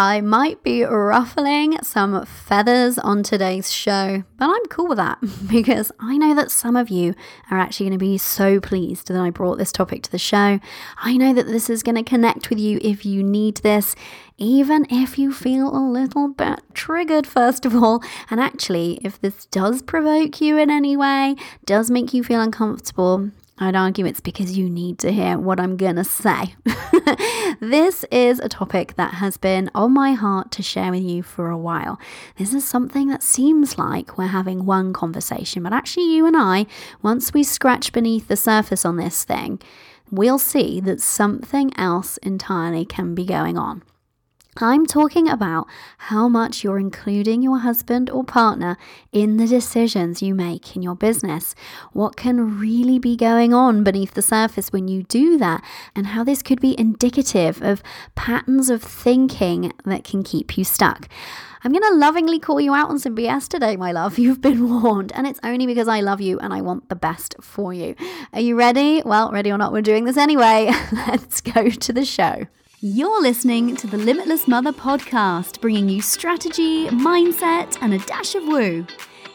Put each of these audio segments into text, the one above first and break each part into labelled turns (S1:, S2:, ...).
S1: I might be ruffling some feathers on today's show, but I'm cool with that because I know that some of you are actually going to be so pleased that I brought this topic to the show. I know that this is going to connect with you if you need this, even if you feel a little bit triggered, first of all. And actually, if this does provoke you in any way, does make you feel uncomfortable, I'd argue it's because you need to hear what I'm to say. this is a topic that has been on my heart to share with you for a while. This is something that seems like we're having one conversation, but actually, you and I, once we scratch beneath the surface on this thing, we'll see that something else entirely can be going on. I'm talking about how much you're including your husband or partner in the decisions you make in your business. What can really be going on beneath the surface when you do that, and how this could be indicative of patterns of thinking that can keep you stuck. I'm going to lovingly call you out on some BS today, my love. You've been warned, and it's only because I love you and I want the best for you. Are you ready? Well, ready or not, we're doing this anyway. Let's go to the show. You're listening to the Limitless Mother podcast, bringing you strategy, mindset, and a dash of woo.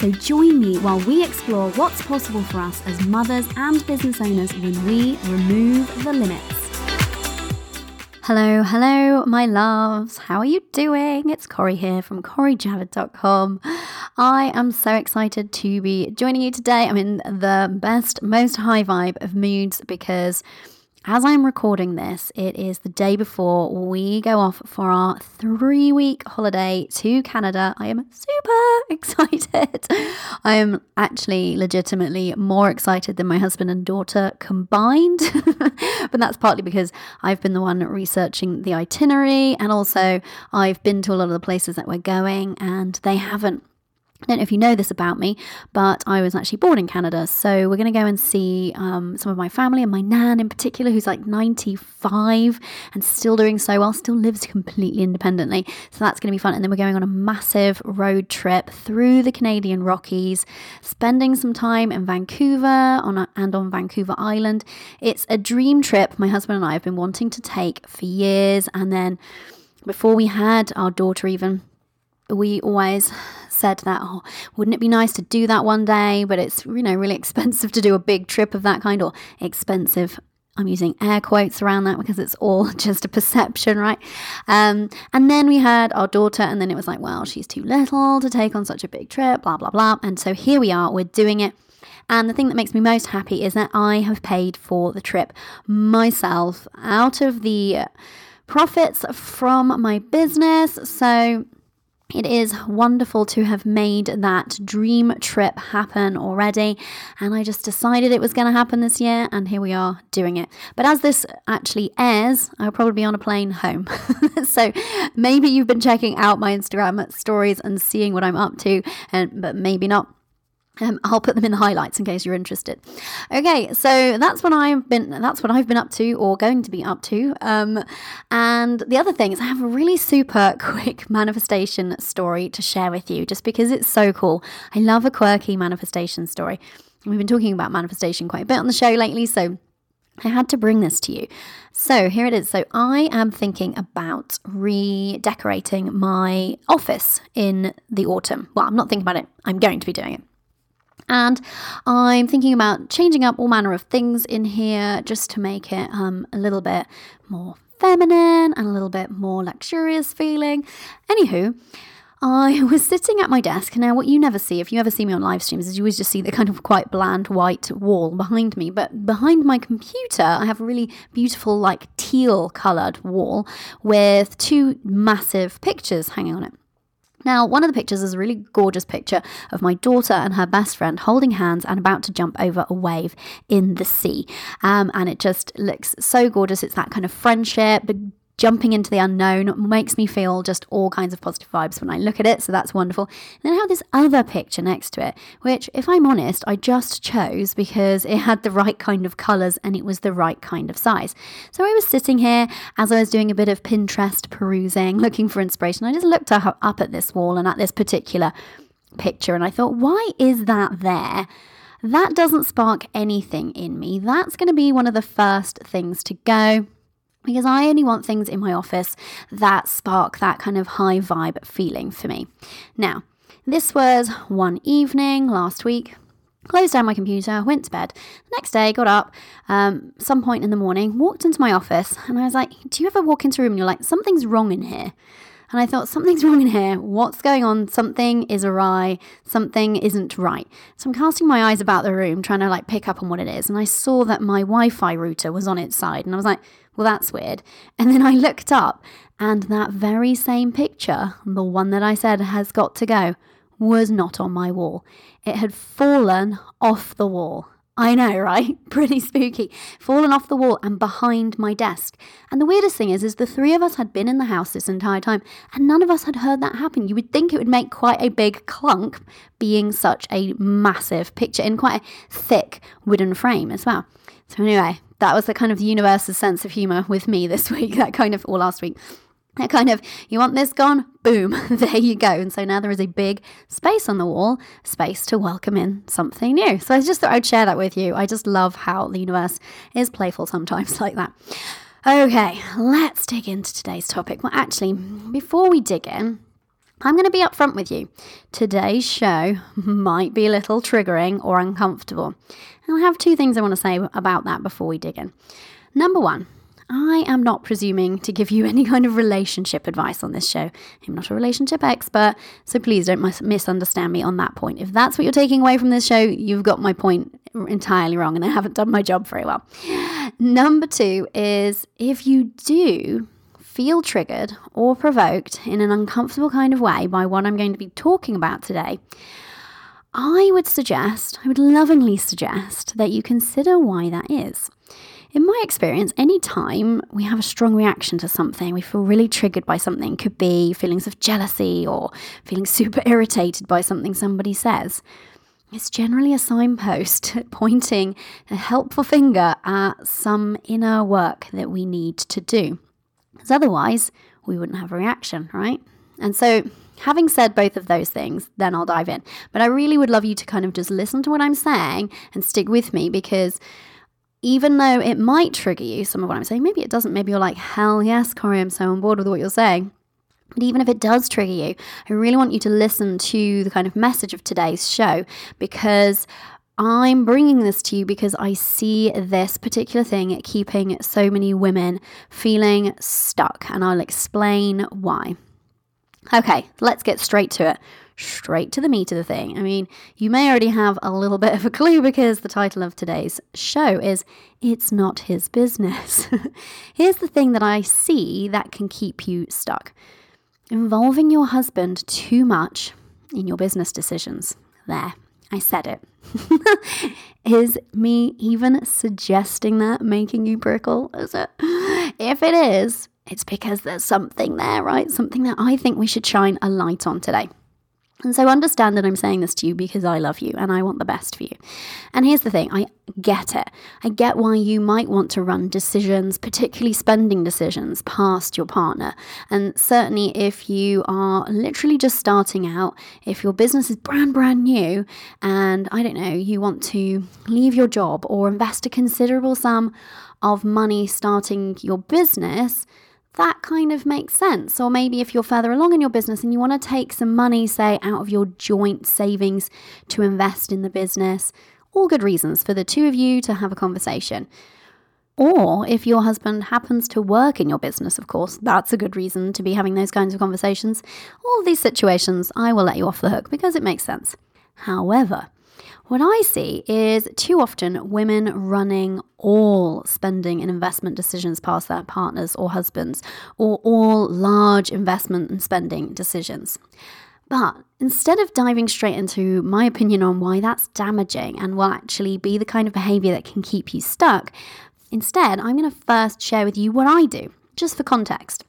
S1: So join me while we explore what's possible for us as mothers and business owners when we remove the limits. Hello, hello, my loves. How are you doing? It's Cori here from CoriJavid.com. I am so excited to be joining you today. I'm in the best, most high vibe of moods because as I'm recording this, it is the day before we go off for our three week holiday to Canada. I am super excited. I am actually legitimately more excited than my husband and daughter combined. but that's partly because I've been the one researching the itinerary and also I've been to a lot of the places that we're going and they haven't I don't know if you know this about me, but I was actually born in Canada. So we're going to go and see um, some of my family and my nan in particular, who's like 95 and still doing so well, still lives completely independently. So that's going to be fun. And then we're going on a massive road trip through the Canadian Rockies, spending some time in Vancouver on a, and on Vancouver Island. It's a dream trip my husband and I have been wanting to take for years. And then before we had our daughter, even, we always said that, oh, wouldn't it be nice to do that one day? But it's, you know, really expensive to do a big trip of that kind or expensive. I'm using air quotes around that because it's all just a perception, right? Um, and then we had our daughter, and then it was like, well, she's too little to take on such a big trip, blah, blah, blah. And so here we are, we're doing it. And the thing that makes me most happy is that I have paid for the trip myself out of the profits from my business. So it is wonderful to have made that dream trip happen already. And I just decided it was going to happen this year, and here we are doing it. But as this actually airs, I'll probably be on a plane home. so maybe you've been checking out my Instagram stories and seeing what I'm up to, and but maybe not. Um, I'll put them in the highlights in case you're interested. Okay, so that's what I've been. That's what I've been up to, or going to be up to. Um, and the other thing is, I have a really super quick manifestation story to share with you, just because it's so cool. I love a quirky manifestation story. We've been talking about manifestation quite a bit on the show lately, so I had to bring this to you. So here it is. So I am thinking about redecorating my office in the autumn. Well, I'm not thinking about it. I'm going to be doing it. And I'm thinking about changing up all manner of things in here just to make it um, a little bit more feminine and a little bit more luxurious feeling. Anywho, I was sitting at my desk. Now, what you never see, if you ever see me on live streams, is you always just see the kind of quite bland white wall behind me. But behind my computer, I have a really beautiful, like teal coloured wall with two massive pictures hanging on it. Now, one of the pictures is a really gorgeous picture of my daughter and her best friend holding hands and about to jump over a wave in the sea. Um, and it just looks so gorgeous. It's that kind of friendship, jumping into the unknown makes me feel just all kinds of positive vibes when I look at it. So that's wonderful. And then I have this other picture next to it, which, if I'm honest, I just chose because it had the right kind of colours and it was the right kind of size. So I was sitting here as I was doing a bit of Pinterest perusing, looking for inspiration. I just looked up, up at this wall and at this particular picture and I thought, why is that there? That doesn't spark anything in me. That's going to be one of the first things to go because I only want things in my office that spark that kind of high vibe feeling for me. Now, this was one evening last week. Closed down my computer, went to bed. The next day, got up, um, some point in the morning, walked into my office, and I was like, Do you ever walk into a room and you're like, Something's wrong in here? And I thought, something's wrong in here. What's going on? Something is awry. Something isn't right. So I'm casting my eyes about the room, trying to like pick up on what it is. And I saw that my Wi Fi router was on its side. And I was like, well, that's weird. And then I looked up, and that very same picture, the one that I said has got to go, was not on my wall. It had fallen off the wall. I know, right? Pretty spooky. Fallen off the wall and behind my desk. And the weirdest thing is, is the three of us had been in the house this entire time, and none of us had heard that happen. You would think it would make quite a big clunk, being such a massive picture in quite a thick wooden frame as well. So anyway, that was the kind of universe's sense of humour with me this week. That kind of, or last week kind of, you want this gone? Boom, there you go. And so now there is a big space on the wall, space to welcome in something new. So I just thought I'd share that with you. I just love how the universe is playful sometimes like that. Okay, let's dig into today's topic. Well, actually, before we dig in, I'm going to be upfront with you. Today's show might be a little triggering or uncomfortable. And I have two things I want to say about that before we dig in. Number one, I am not presuming to give you any kind of relationship advice on this show. I'm not a relationship expert, so please don't mis- misunderstand me on that point. If that's what you're taking away from this show, you've got my point entirely wrong and I haven't done my job very well. Number two is if you do feel triggered or provoked in an uncomfortable kind of way by what I'm going to be talking about today, I would suggest, I would lovingly suggest that you consider why that is. In my experience, any time we have a strong reaction to something, we feel really triggered by something, could be feelings of jealousy or feeling super irritated by something somebody says. It's generally a signpost pointing a helpful finger at some inner work that we need to do. Because otherwise, we wouldn't have a reaction, right? And so, having said both of those things, then I'll dive in. But I really would love you to kind of just listen to what I'm saying and stick with me because even though it might trigger you, some of what I'm saying, maybe it doesn't. Maybe you're like, hell yes, Cori, I'm so on board with what you're saying. But even if it does trigger you, I really want you to listen to the kind of message of today's show because I'm bringing this to you because I see this particular thing keeping so many women feeling stuck, and I'll explain why. Okay, let's get straight to it straight to the meat of the thing. I mean, you may already have a little bit of a clue because the title of today's show is It's Not His Business. Here's the thing that I see that can keep you stuck involving your husband too much in your business decisions. There, I said it. is me even suggesting that making you prickle? Is it? If it is, it's because there's something there, right? Something that I think we should shine a light on today. And so understand that I'm saying this to you because I love you and I want the best for you. And here's the thing I get it. I get why you might want to run decisions, particularly spending decisions, past your partner. And certainly if you are literally just starting out, if your business is brand, brand new, and I don't know, you want to leave your job or invest a considerable sum of money starting your business that kind of makes sense. Or maybe if you're further along in your business and you want to take some money, say, out of your joint savings to invest in the business, all good reasons for the two of you to have a conversation. Or if your husband happens to work in your business, of course, that's a good reason to be having those kinds of conversations. All of these situations, I will let you off the hook because it makes sense. However, what I see is too often women running all spending and investment decisions past their partners or husbands, or all large investment and spending decisions. But instead of diving straight into my opinion on why that's damaging and will actually be the kind of behavior that can keep you stuck, instead, I'm going to first share with you what I do just for context.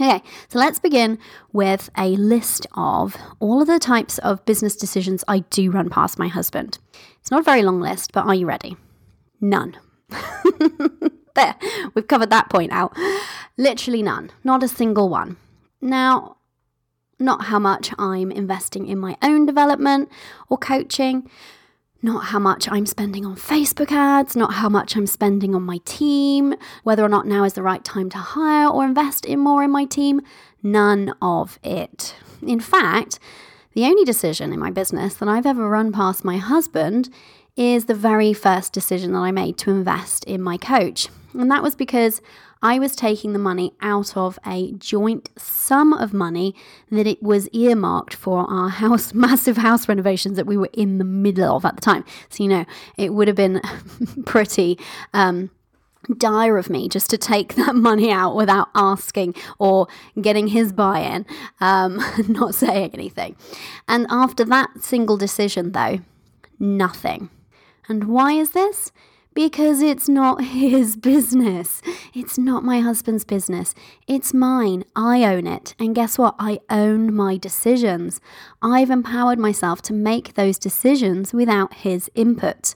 S1: Okay, so let's begin with a list of all of the types of business decisions I do run past my husband. It's not a very long list, but are you ready? None. there, we've covered that point out. Literally none, not a single one. Now, not how much I'm investing in my own development or coaching, not how much I'm spending on Facebook ads, not how much I'm spending on my team, whether or not now is the right time to hire or invest in more in my team. None of it. In fact, the only decision in my business that I've ever run past my husband is the very first decision that I made to invest in my coach. And that was because I was taking the money out of a joint sum of money that it was earmarked for our house, massive house renovations that we were in the middle of at the time. So, you know, it would have been pretty. Um, dire of me just to take that money out without asking or getting his buy in, um, not saying anything. And after that single decision, though, nothing. And why is this? Because it's not his business. It's not my husband's business. It's mine. I own it. And guess what? I own my decisions. I've empowered myself to make those decisions without his input.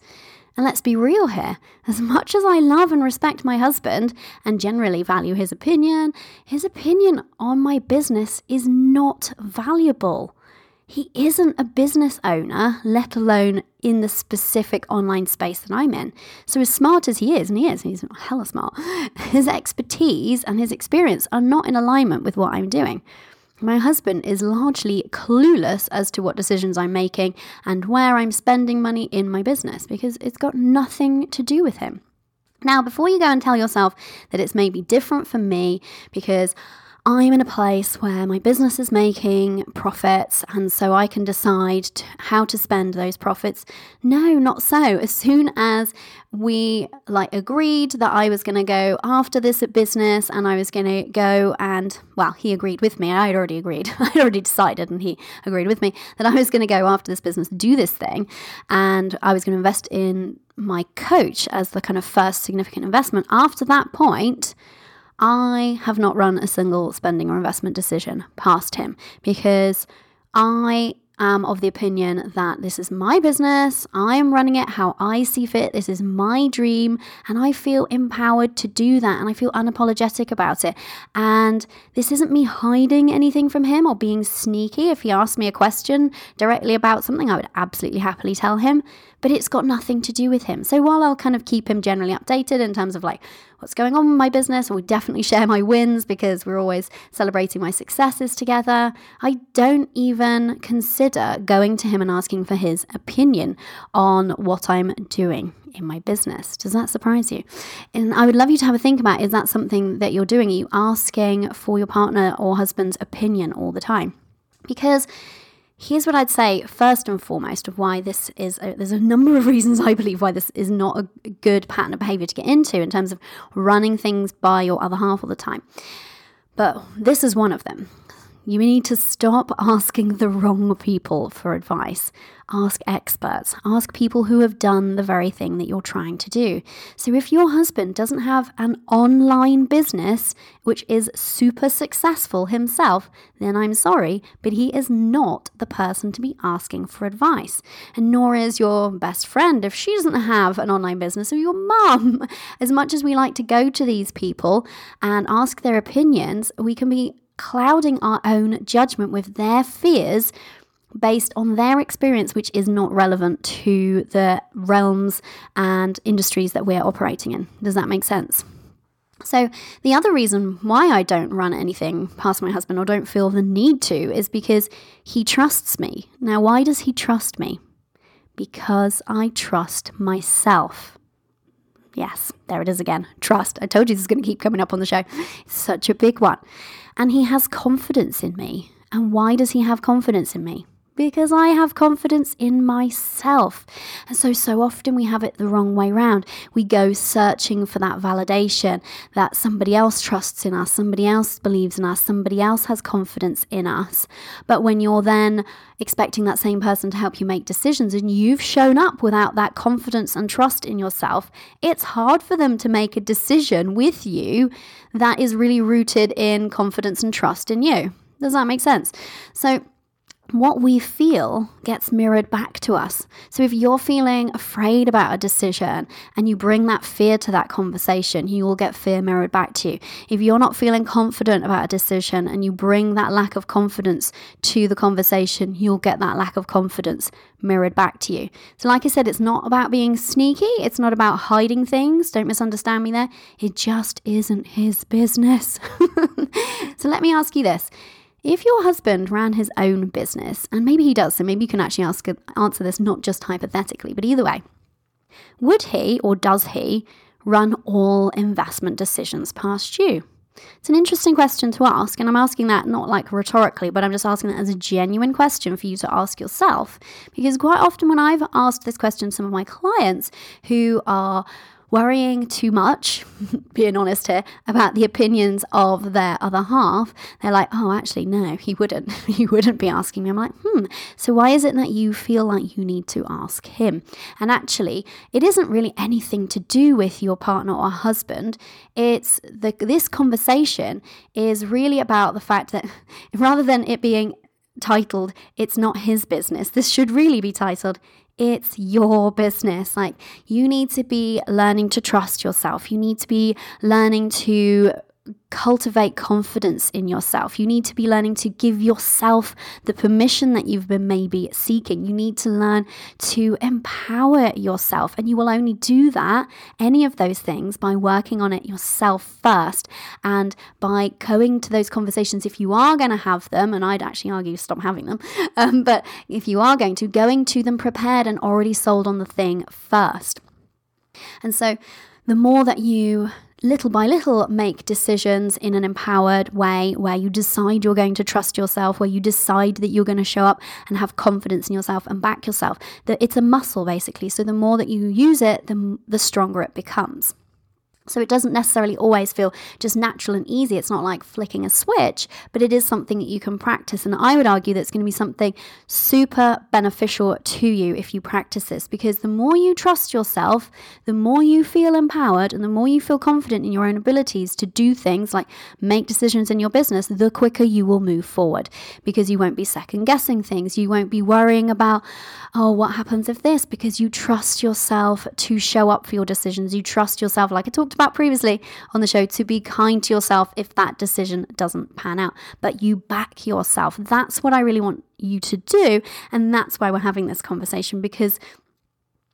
S1: And let's be real here. As much as I love and respect my husband and generally value his opinion, his opinion on my business is not valuable he isn't a business owner, let alone in the specific online space that I'm in. So, as smart as he is, and he is, he's hella smart, his expertise and his experience are not in alignment with what I'm doing. My husband is largely clueless as to what decisions I'm making and where I'm spending money in my business because it's got nothing to do with him. Now, before you go and tell yourself that it's maybe different for me because I'm in a place where my business is making profits, and so I can decide how to spend those profits. No, not so. As soon as we like agreed that I was going to go after this business, and I was going to go and well, he agreed with me. I had already agreed. I already decided, and he agreed with me that I was going to go after this business, do this thing, and I was going to invest in my coach as the kind of first significant investment. After that point I have not run a single spending or investment decision past him because I am of the opinion that this is my business. I am running it how I see fit. This is my dream. And I feel empowered to do that. And I feel unapologetic about it. And this isn't me hiding anything from him or being sneaky. If he asked me a question directly about something, I would absolutely happily tell him but it's got nothing to do with him. So while I'll kind of keep him generally updated in terms of like what's going on with my business, we definitely share my wins because we're always celebrating my successes together, I don't even consider going to him and asking for his opinion on what I'm doing in my business. Does that surprise you? And I would love you to have a think about is that something that you're doing? Are you asking for your partner or husband's opinion all the time? Because Here's what I'd say first and foremost of why this is. A, there's a number of reasons I believe why this is not a good pattern of behavior to get into in terms of running things by your other half all the time. But this is one of them. You need to stop asking the wrong people for advice. Ask experts. Ask people who have done the very thing that you're trying to do. So, if your husband doesn't have an online business which is super successful himself, then I'm sorry, but he is not the person to be asking for advice. And nor is your best friend if she doesn't have an online business or your mum. As much as we like to go to these people and ask their opinions, we can be clouding our own judgment with their fears based on their experience, which is not relevant to the realms and industries that we're operating in. Does that make sense? So, the other reason why I don't run anything past my husband or don't feel the need to is because he trusts me. Now, why does he trust me? Because I trust myself. Yes, there it is again. Trust. I told you this is going to keep coming up on the show. It's such a big one. And he has confidence in me. And why does he have confidence in me? because I have confidence in myself. And so, so often we have it the wrong way round. We go searching for that validation that somebody else trusts in us, somebody else believes in us, somebody else has confidence in us. But when you're then expecting that same person to help you make decisions and you've shown up without that confidence and trust in yourself, it's hard for them to make a decision with you that is really rooted in confidence and trust in you. Does that make sense? So, what we feel gets mirrored back to us. So if you're feeling afraid about a decision and you bring that fear to that conversation, you will get fear mirrored back to you. If you're not feeling confident about a decision and you bring that lack of confidence to the conversation, you'll get that lack of confidence mirrored back to you. So, like I said, it's not about being sneaky, it's not about hiding things. Don't misunderstand me there. It just isn't his business. so, let me ask you this. If your husband ran his own business, and maybe he does, so maybe you can actually ask, answer this not just hypothetically, but either way, would he or does he run all investment decisions past you? It's an interesting question to ask, and I'm asking that not like rhetorically, but I'm just asking that as a genuine question for you to ask yourself. Because quite often, when I've asked this question to some of my clients who are worrying too much, being honest here, about the opinions of their other half, they're like, oh, actually, no, he wouldn't. he wouldn't be asking me. I'm like, hmm, so why is it that you feel like you need to ask him? And actually, it isn't really anything to do with your partner or husband. It's the, this conversation is really about the fact that rather than it being titled, It's Not His Business, this should really be titled, it's your business. Like, you need to be learning to trust yourself. You need to be learning to cultivate confidence in yourself. You need to be learning to give yourself the permission that you've been maybe seeking. You need to learn to empower yourself. And you will only do that, any of those things, by working on it yourself first and by going to those conversations if you are going to have them. And I'd actually argue stop having them. Um, but if you are going to, going to them prepared and already sold on the thing first. And so, the more that you little by little make decisions in an empowered way where you decide you're going to trust yourself, where you decide that you're going to show up and have confidence in yourself and back yourself. That it's a muscle basically. So the more that you use it, the, the stronger it becomes. So it doesn't necessarily always feel just natural and easy. It's not like flicking a switch, but it is something that you can practice. And I would argue that it's going to be something super beneficial to you if you practice this because the more you trust yourself, the more you feel empowered and the more you feel confident in your own abilities to do things like make decisions in your business, the quicker you will move forward because you won't be second guessing things. You won't be worrying about, oh, what happens if this? Because you trust yourself to show up for your decisions. You trust yourself, like I talked talked about previously on the show, to be kind to yourself if that decision doesn't pan out. But you back yourself. That's what I really want you to do. And that's why we're having this conversation because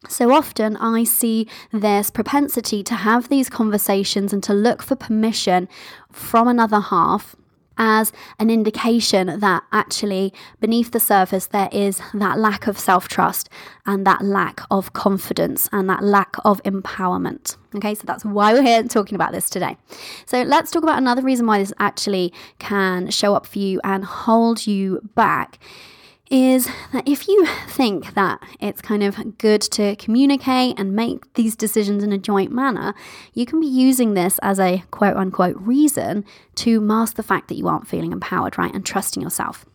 S1: so often, I see this propensity to have these conversations and to look for permission from another half as an indication that actually beneath the surface there is that lack of self trust and that lack of confidence and that lack of empowerment. Okay, so that's why we're here talking about this today. So let's talk about another reason why this actually can show up for you and hold you back is that if you think that it's kind of good to communicate and make these decisions in a joint manner, you can be using this as a quote unquote reason to mask the fact that you aren't feeling empowered, right? And trusting yourself.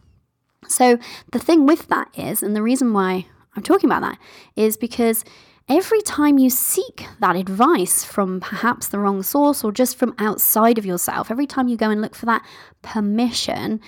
S1: So the thing with that is, and the reason why I'm talking about that is because every time you seek that advice from perhaps the wrong source or just from outside of yourself, every time you go and look for that permission,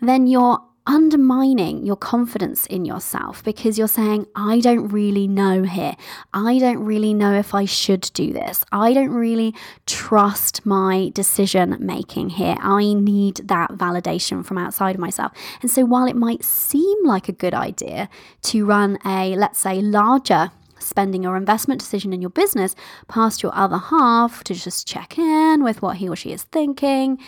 S1: then you're undermining your confidence in yourself because you're saying, I don't really know here. I don't really know if I should do this. I don't really trust my decision making here. I need that validation from outside of myself. And so, while it might seem like a good idea to run a, let's say, larger spending or investment decision in your business past your other half to just check in with what he or she is thinking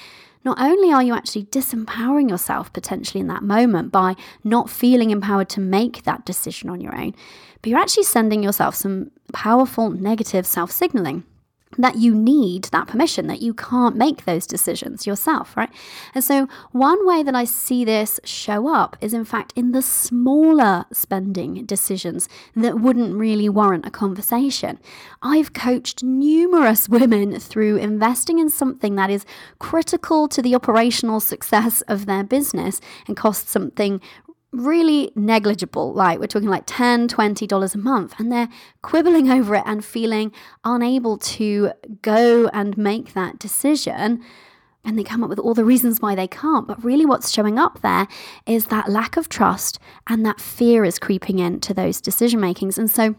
S1: not only are you actually disempowering yourself potentially in that moment by not feeling empowered to make that decision on your own, but you're actually sending yourself some powerful negative self signaling. That you need that permission, that you can't make those decisions yourself, right? And so, one way that I see this show up is, in fact, in the smaller spending decisions that wouldn't really warrant a conversation. I've coached numerous women through investing in something that is critical to the operational success of their business and costs something really negligible like we're talking like 10 20 dollars a month and they're quibbling over it and feeling unable to go and make that decision and they come up with all the reasons why they can't. But really what's showing up there is that lack of trust and that fear is creeping into those decision makings. And so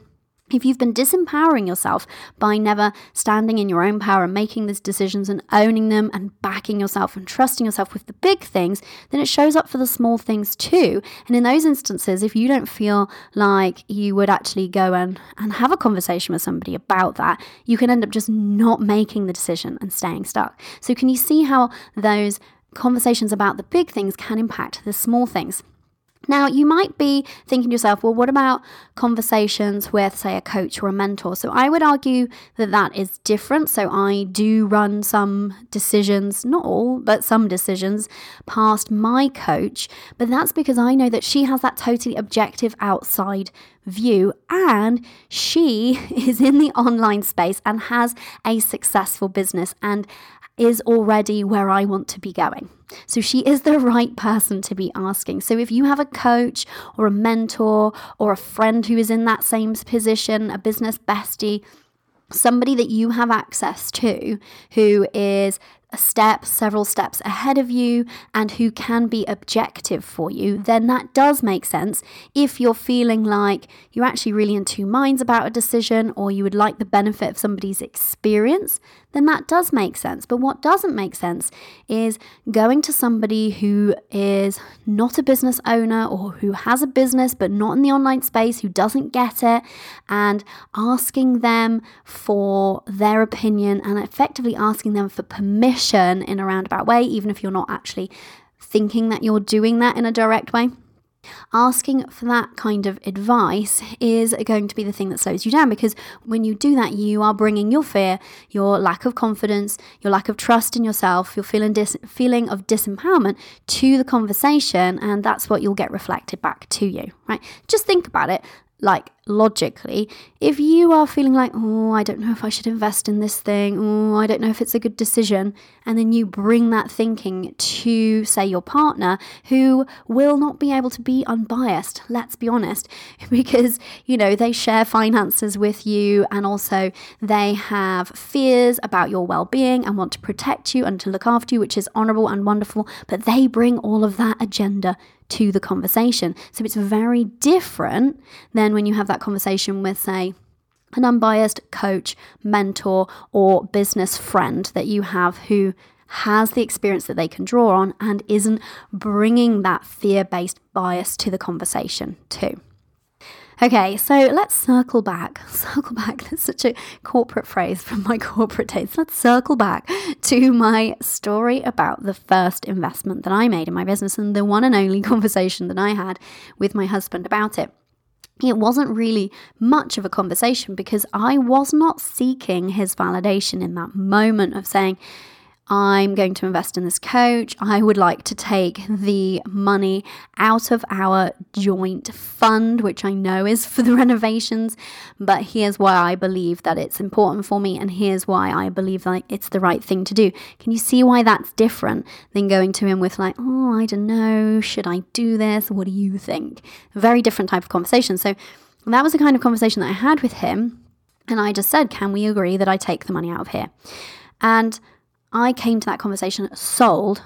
S1: if you've been disempowering yourself by never standing in your own power and making these decisions and owning them and backing yourself and trusting yourself with the big things, then it shows up for the small things too. And in those instances, if you don't feel like you would actually go and, and have a conversation with somebody about that, you can end up just not making the decision and staying stuck. So, can you see how those conversations about the big things can impact the small things? Now, you might be thinking to yourself, well, what about conversations with, say, a coach or a mentor? So, I would argue that that is different. So, I do run some decisions, not all, but some decisions past my coach. But that's because I know that she has that totally objective outside view and she is in the online space and has a successful business and is already where I want to be going. So she is the right person to be asking. So if you have a coach or a mentor or a friend who is in that same position, a business bestie, somebody that you have access to who is a step, several steps ahead of you, and who can be objective for you, then that does make sense. If you're feeling like you're actually really in two minds about a decision or you would like the benefit of somebody's experience, then that does make sense. But what doesn't make sense is going to somebody who is not a business owner or who has a business but not in the online space, who doesn't get it, and asking them for their opinion and effectively asking them for permission in a roundabout way, even if you're not actually thinking that you're doing that in a direct way. Asking for that kind of advice is going to be the thing that slows you down because when you do that, you are bringing your fear, your lack of confidence, your lack of trust in yourself, your feeling, dis- feeling of disempowerment to the conversation, and that's what you'll get reflected back to you, right? Just think about it like logically, if you are feeling like, oh, I don't know if I should invest in this thing, oh, I don't know if it's a good decision, and then you bring that thinking to, say, your partner who will not be able to be unbiased, let's be honest, because, you know, they share finances with you and also they have fears about your well being and want to protect you and to look after you, which is honorable and wonderful, but they bring all of that agenda to the conversation. So it's very different than when you have that conversation with, say, an unbiased coach, mentor, or business friend that you have who has the experience that they can draw on and isn't bringing that fear based bias to the conversation, too. Okay, so let's circle back. Circle back. That's such a corporate phrase from my corporate days. Let's circle back to my story about the first investment that I made in my business and the one and only conversation that I had with my husband about it it wasn't really much of a conversation because I was not seeking his validation in that moment of saying, I'm going to invest in this coach. I would like to take the money out of our joint fund, which I know is for the renovations. But here's why I believe that it's important for me, and here's why I believe that it's the right thing to do. Can you see why that's different than going to him with, like, oh, I don't know, should I do this? What do you think? Very different type of conversation. So that was the kind of conversation that I had with him. And I just said, can we agree that I take the money out of here? And I came to that conversation sold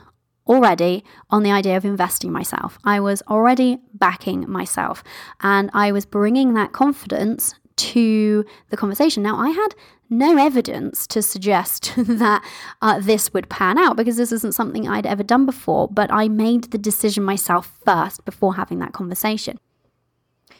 S1: already on the idea of investing myself. I was already backing myself and I was bringing that confidence to the conversation. Now, I had no evidence to suggest that uh, this would pan out because this isn't something I'd ever done before, but I made the decision myself first before having that conversation.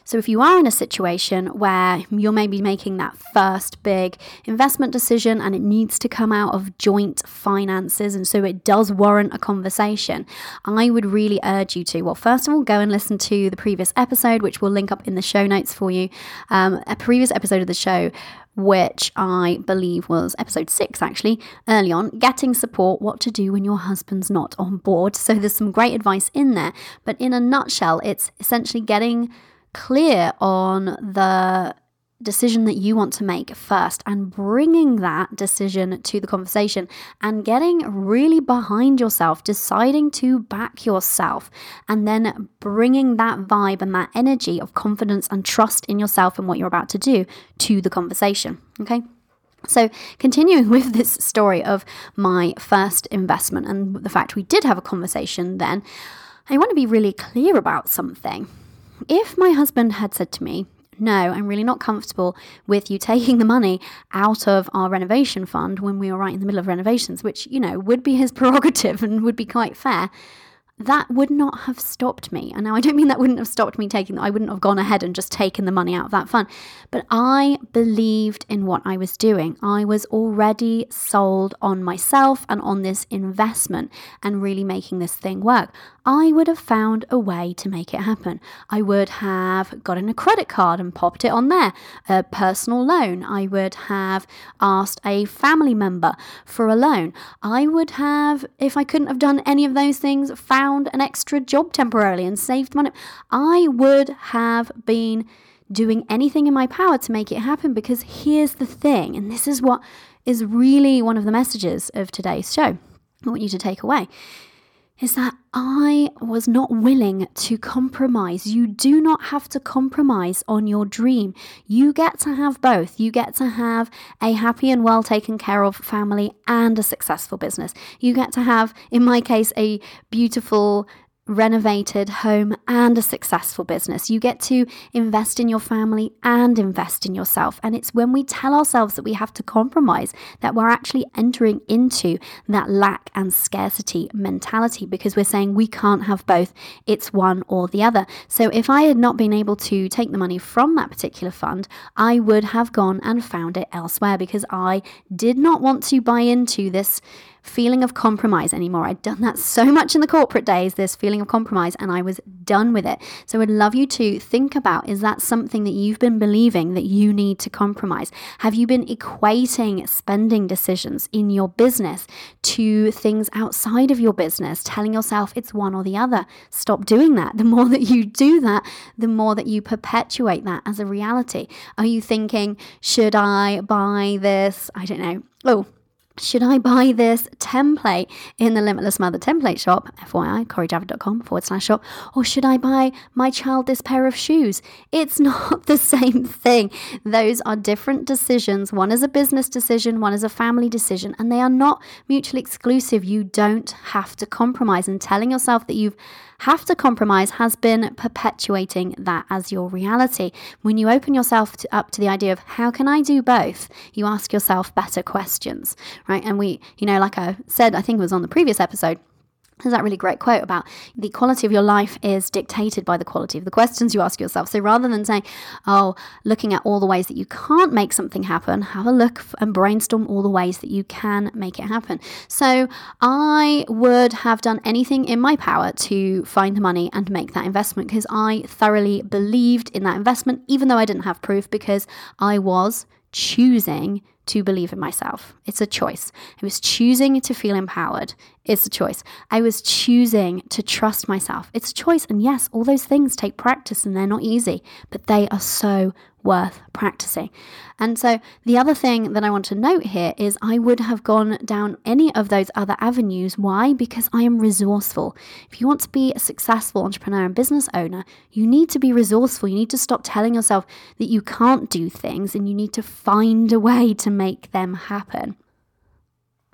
S1: So, if you are in a situation where you're maybe making that first big investment decision and it needs to come out of joint finances, and so it does warrant a conversation, I would really urge you to, well, first of all, go and listen to the previous episode, which we'll link up in the show notes for you. Um, a previous episode of the show which I believe was episode six, actually, early on, getting support, what to do when your husband's not on board. So there's some great advice in there. But in a nutshell, it's essentially getting clear on the decision that you want to make first and bringing that decision to the conversation and getting really behind yourself, deciding to back yourself, and then bringing that vibe and that energy of confidence and trust in yourself and what you're about to do to the conversation. Okay. So, continuing with this story of my first investment and the fact we did have a conversation then, I want to be really clear about something. If my husband had said to me, no, I'm really not comfortable with you taking the money out of our renovation fund when we were right in the middle of renovations, which, you know, would be his prerogative and would be quite fair that would not have stopped me. And now I don't mean that wouldn't have stopped me taking, I wouldn't have gone ahead and just taken the money out of that fund, but I believed in what I was doing. I was already sold on myself and on this investment and really making this thing work. I would have found a way to make it happen. I would have gotten a credit card and popped it on there, a personal loan. I would have asked a family member for a loan. I would have, if I couldn't have done any of those things, found an extra job temporarily and saved money. I would have been doing anything in my power to make it happen because here's the thing, and this is what is really one of the messages of today's show. I want you to take away is that I was not willing to compromise. You do not have to compromise on your dream. You get to have both. You get to have a happy and well taken care of family and a successful business. You get to have, in my case, a beautiful renovated home and a successful business. You get to invest in your family and invest in yourself. And it's when we tell ourselves that we have to compromise that we're actually entering into that lack and scarcity mentality because we're saying we can't have both. It's one or the other. So if I had not been able to take the money from that particular fund, I would have gone and found it elsewhere because I did not want to buy into this feeling of compromise anymore. I'd done that so much in the corporate days, this feeling of compromise, and I was done with it. So I'd love you to think about is that something that you've been believing that you need to compromise? Have you been equating spending decisions in your business to things outside of your business, telling yourself it's one or the other? Stop doing that. The more that you do that, the more that you perpetuate that as a reality. Are you thinking, should I buy this? I don't know. Oh, should I buy this template in the Limitless Mother template shop, FYI, corijavid.com forward slash shop, or should I buy my child this pair of shoes? It's not the same thing. Those are different decisions. One is a business decision, one is a family decision, and they are not mutually exclusive. You don't have to compromise. And telling yourself that you've have to compromise has been perpetuating that as your reality. When you open yourself to, up to the idea of how can I do both, you ask yourself better questions, right? And we, you know, like I said, I think it was on the previous episode, there's that really great quote about the quality of your life is dictated by the quality of the questions you ask yourself. So rather than saying, oh, looking at all the ways that you can't make something happen, have a look and brainstorm all the ways that you can make it happen. So I would have done anything in my power to find the money and make that investment because I thoroughly believed in that investment, even though I didn't have proof, because I was choosing to believe in myself. It's a choice. I was choosing to feel empowered. It's a choice. I was choosing to trust myself. It's a choice. And yes, all those things take practice and they're not easy, but they are so worth practicing. And so, the other thing that I want to note here is I would have gone down any of those other avenues. Why? Because I am resourceful. If you want to be a successful entrepreneur and business owner, you need to be resourceful. You need to stop telling yourself that you can't do things and you need to find a way to make them happen.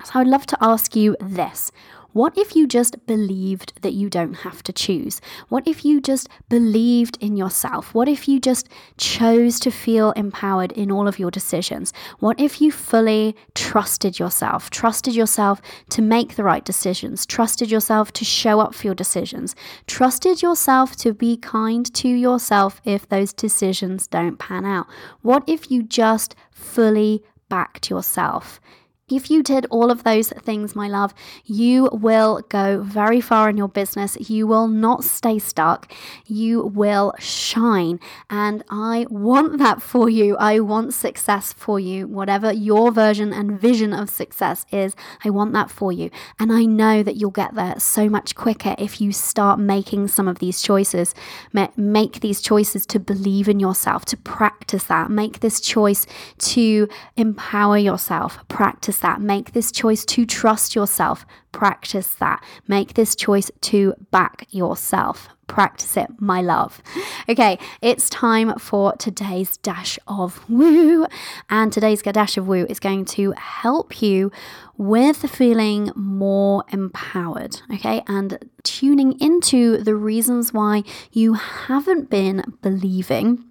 S1: So, I'd love to ask you this What if you just believed that you don't have to choose? What if you just believed in yourself? What if you just chose to feel empowered in all of your decisions? What if you fully trusted yourself, trusted yourself to make the right decisions, trusted yourself to show up for your decisions, trusted yourself to be kind to yourself if those decisions don't pan out? What if you just fully backed yourself? If you did all of those things, my love, you will go very far in your business. You will not stay stuck. You will shine. And I want that for you. I want success for you. Whatever your version and vision of success is, I want that for you. And I know that you'll get there so much quicker if you start making some of these choices. Make these choices to believe in yourself, to practice that. Make this choice to empower yourself. Practice practice that. Make this choice to trust yourself. Practice that. Make this choice to back yourself. Practice it, my love. Okay, it's time for today's dash of woo. And today's dash of woo is going to help you with feeling more empowered, okay, and tuning into the reasons why you haven't been believing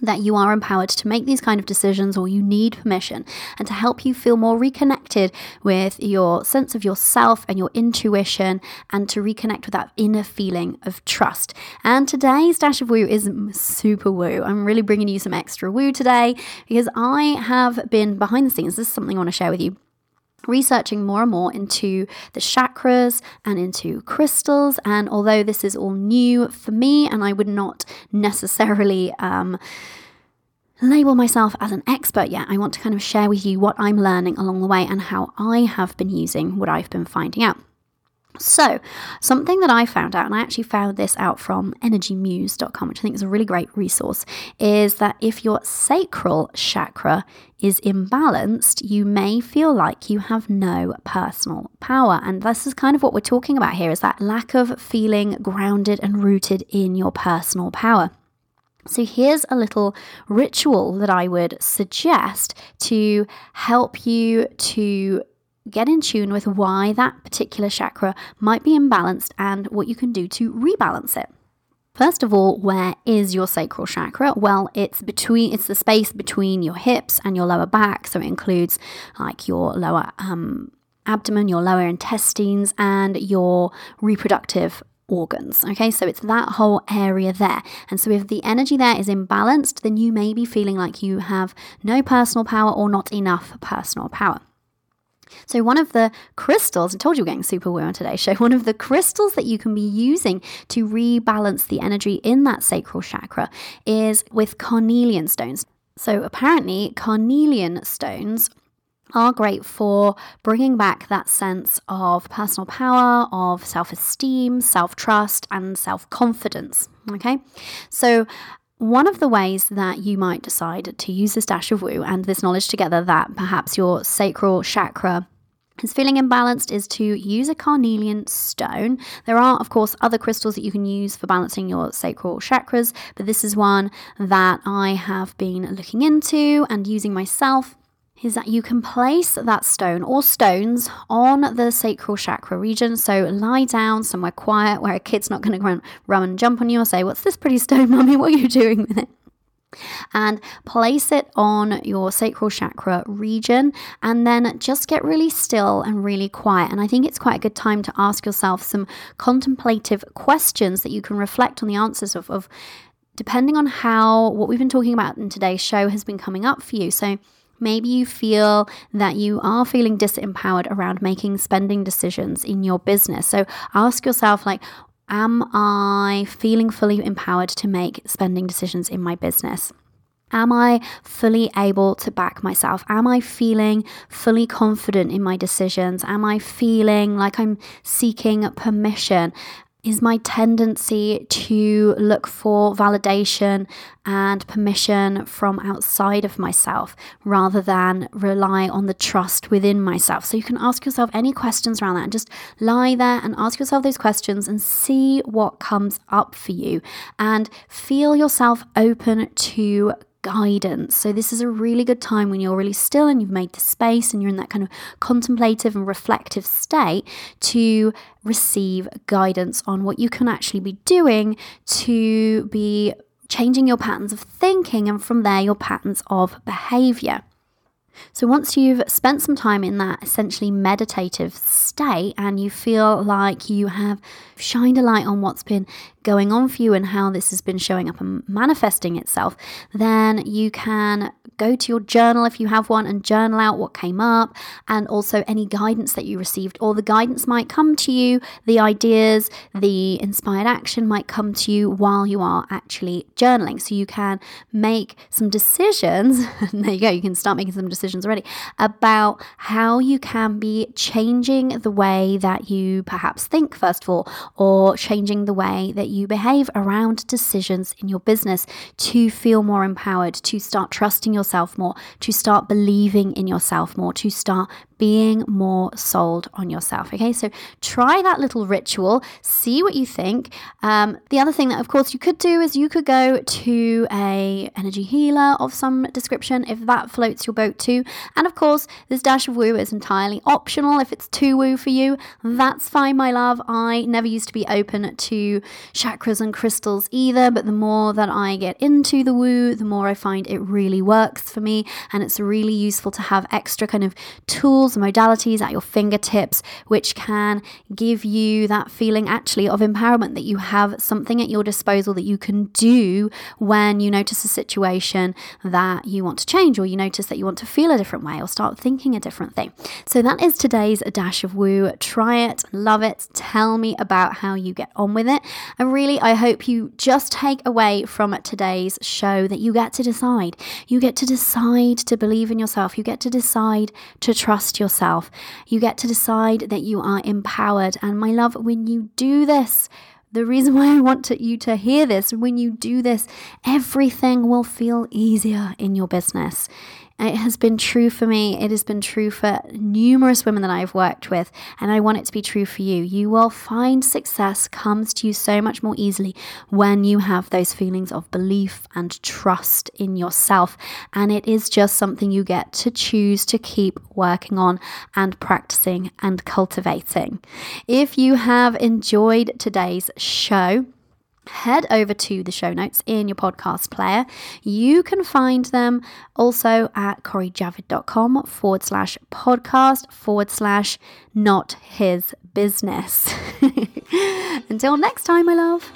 S1: that you are empowered to make these kind of decisions or you need permission and to help you feel more reconnected with your sense of yourself and your intuition and to reconnect with that inner feeling of trust. And today's dash of woo is super woo. I'm really bringing you some extra woo today because I have been behind the scenes. This is something I want to share with you researching more and more into the chakras and into crystals. And although this is all new for me, and I would not necessarily um, label myself as an expert yet, I want to kind of share with you what I'm learning along the way and how I have been using what I've been finding out. So, something that I found out, and I actually found this out from energymuse.com, which I think is a really great resource, is that if your sacral chakra is imbalanced, you may feel like you have no personal power. And this is kind of what we're talking about here is that lack of feeling grounded and rooted in your personal power. So, here's a little ritual that I would suggest to help you to get in tune with why that particular chakra might be imbalanced and what you can do to rebalance it. First of all, where is your sacral chakra? Well, it's between it's the space between your hips and your lower back, so it includes like your lower um, abdomen, your lower intestines, and your reproductive organs. Okay, so it's that whole area there. And so if the energy there is imbalanced, then you may be feeling like you have no personal power or not enough personal power. So, one of the crystals, I told you we're getting super weird on today's show, one of the crystals that you can be using to rebalance the energy in that sacral chakra is with carnelian stones. So, apparently, carnelian stones are great for bringing back that sense of personal power, of self esteem, self trust, and self confidence. Okay, so one of the ways that you might decide to use this dash of woo and this knowledge together that perhaps your sacral chakra is feeling imbalanced is to use a carnelian stone. There are, of course, other crystals that you can use for balancing your sacral chakras, but this is one that I have been looking into and using myself is that you can place that stone or stones on the sacral chakra region. So lie down somewhere quiet where a kid's not going to run, and jump on you or say, What's this pretty stone, mummy? What are you doing with it? and place it on your sacral chakra region and then just get really still and really quiet and i think it's quite a good time to ask yourself some contemplative questions that you can reflect on the answers of, of depending on how what we've been talking about in today's show has been coming up for you so Maybe you feel that you are feeling disempowered around making spending decisions in your business. So ask yourself, like, am I feeling fully empowered to make spending decisions in my business? Am I fully able to back myself? Am I feeling fully confident in my decisions? Am I feeling like I'm seeking permission? Is my tendency to look for validation and permission from outside of myself rather than rely on the trust within myself. So you can ask yourself any questions around that and just lie there and ask yourself those questions and see what comes up for you and feel yourself open to guidance. So, this is a really good time when you're really still and you've made the space and you're in that kind of contemplative and reflective state to receive guidance on what you can actually be doing to be changing your patterns of thinking and from there your patterns of behavior. So, once you've spent some time in that essentially meditative state and you feel like you have shined a light on what's been going on for you and how this has been showing up and manifesting itself, then you can go to your journal if you have one and journal out what came up and also any guidance that you received. Or the guidance might come to you, the ideas, the inspired action might come to you while you are actually journaling. So you can make some decisions. there you go, you can start making some decisions already about how you can be changing the way that you perhaps think, first of all, or changing the way that you behave around decisions in your business to feel more empowered, to start trusting yourself more, to start believing in yourself more, to start being more sold on yourself. Okay, so try that little ritual, see what you think. Um, the other thing that, of course, you could do is you could go to a energy healer of some description if that floats your boat too. And of course, this dash of woo is entirely optional. If it's too woo for you, that's fine, my love. I never used to be open to chakras and crystals either, but the more that I get into the woo, the more I find it really works for me, and it's really useful to have extra kind of tools tools and modalities at your fingertips, which can give you that feeling actually of empowerment that you have something at your disposal that you can do when you notice a situation that you want to change or you notice that you want to feel a different way or start thinking a different thing. So that is today's dash of woo. Try it, love it, tell me about how you get on with it. And really, I hope you just take away from today's show that you get to decide. You get to decide to believe in yourself. You get to decide to trust yourself. You get to decide that you are empowered. And my love, when you do this, the reason why I want to, you to hear this, when you do this, everything will feel easier in your business. It has been true for me. It has been true for numerous women that I've worked with, and I want it to be true for you. You will find success comes to you so much more easily when you have those feelings of belief and trust in yourself. And it is just something you get to choose to keep working on and practicing and cultivating. If you have enjoyed today's show, head over to the show notes in your podcast player. You can find them also at corijavid.com forward slash podcast forward slash not his business. Until next time, my love.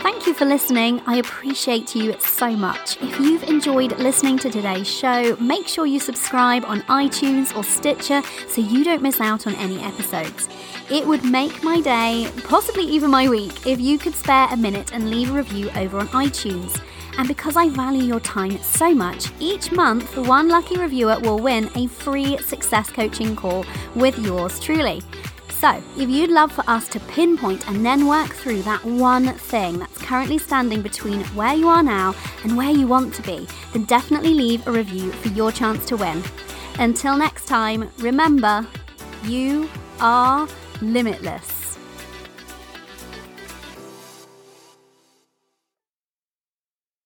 S1: Thank you for listening. I appreciate you so much. If you've enjoyed listening to today's show, make sure you subscribe on iTunes or Stitcher so you don't miss out on any episodes. It would make my day, possibly even my week, if you could spare a minute and leave a review over on iTunes. And because I value your time so much, each month one lucky reviewer will win a free success coaching call with yours truly. So, if you'd love for us to pinpoint and then work through that one thing that's currently standing between where you are now and where you want to be, then definitely leave a review for your chance to win. Until next time, remember, you are limitless.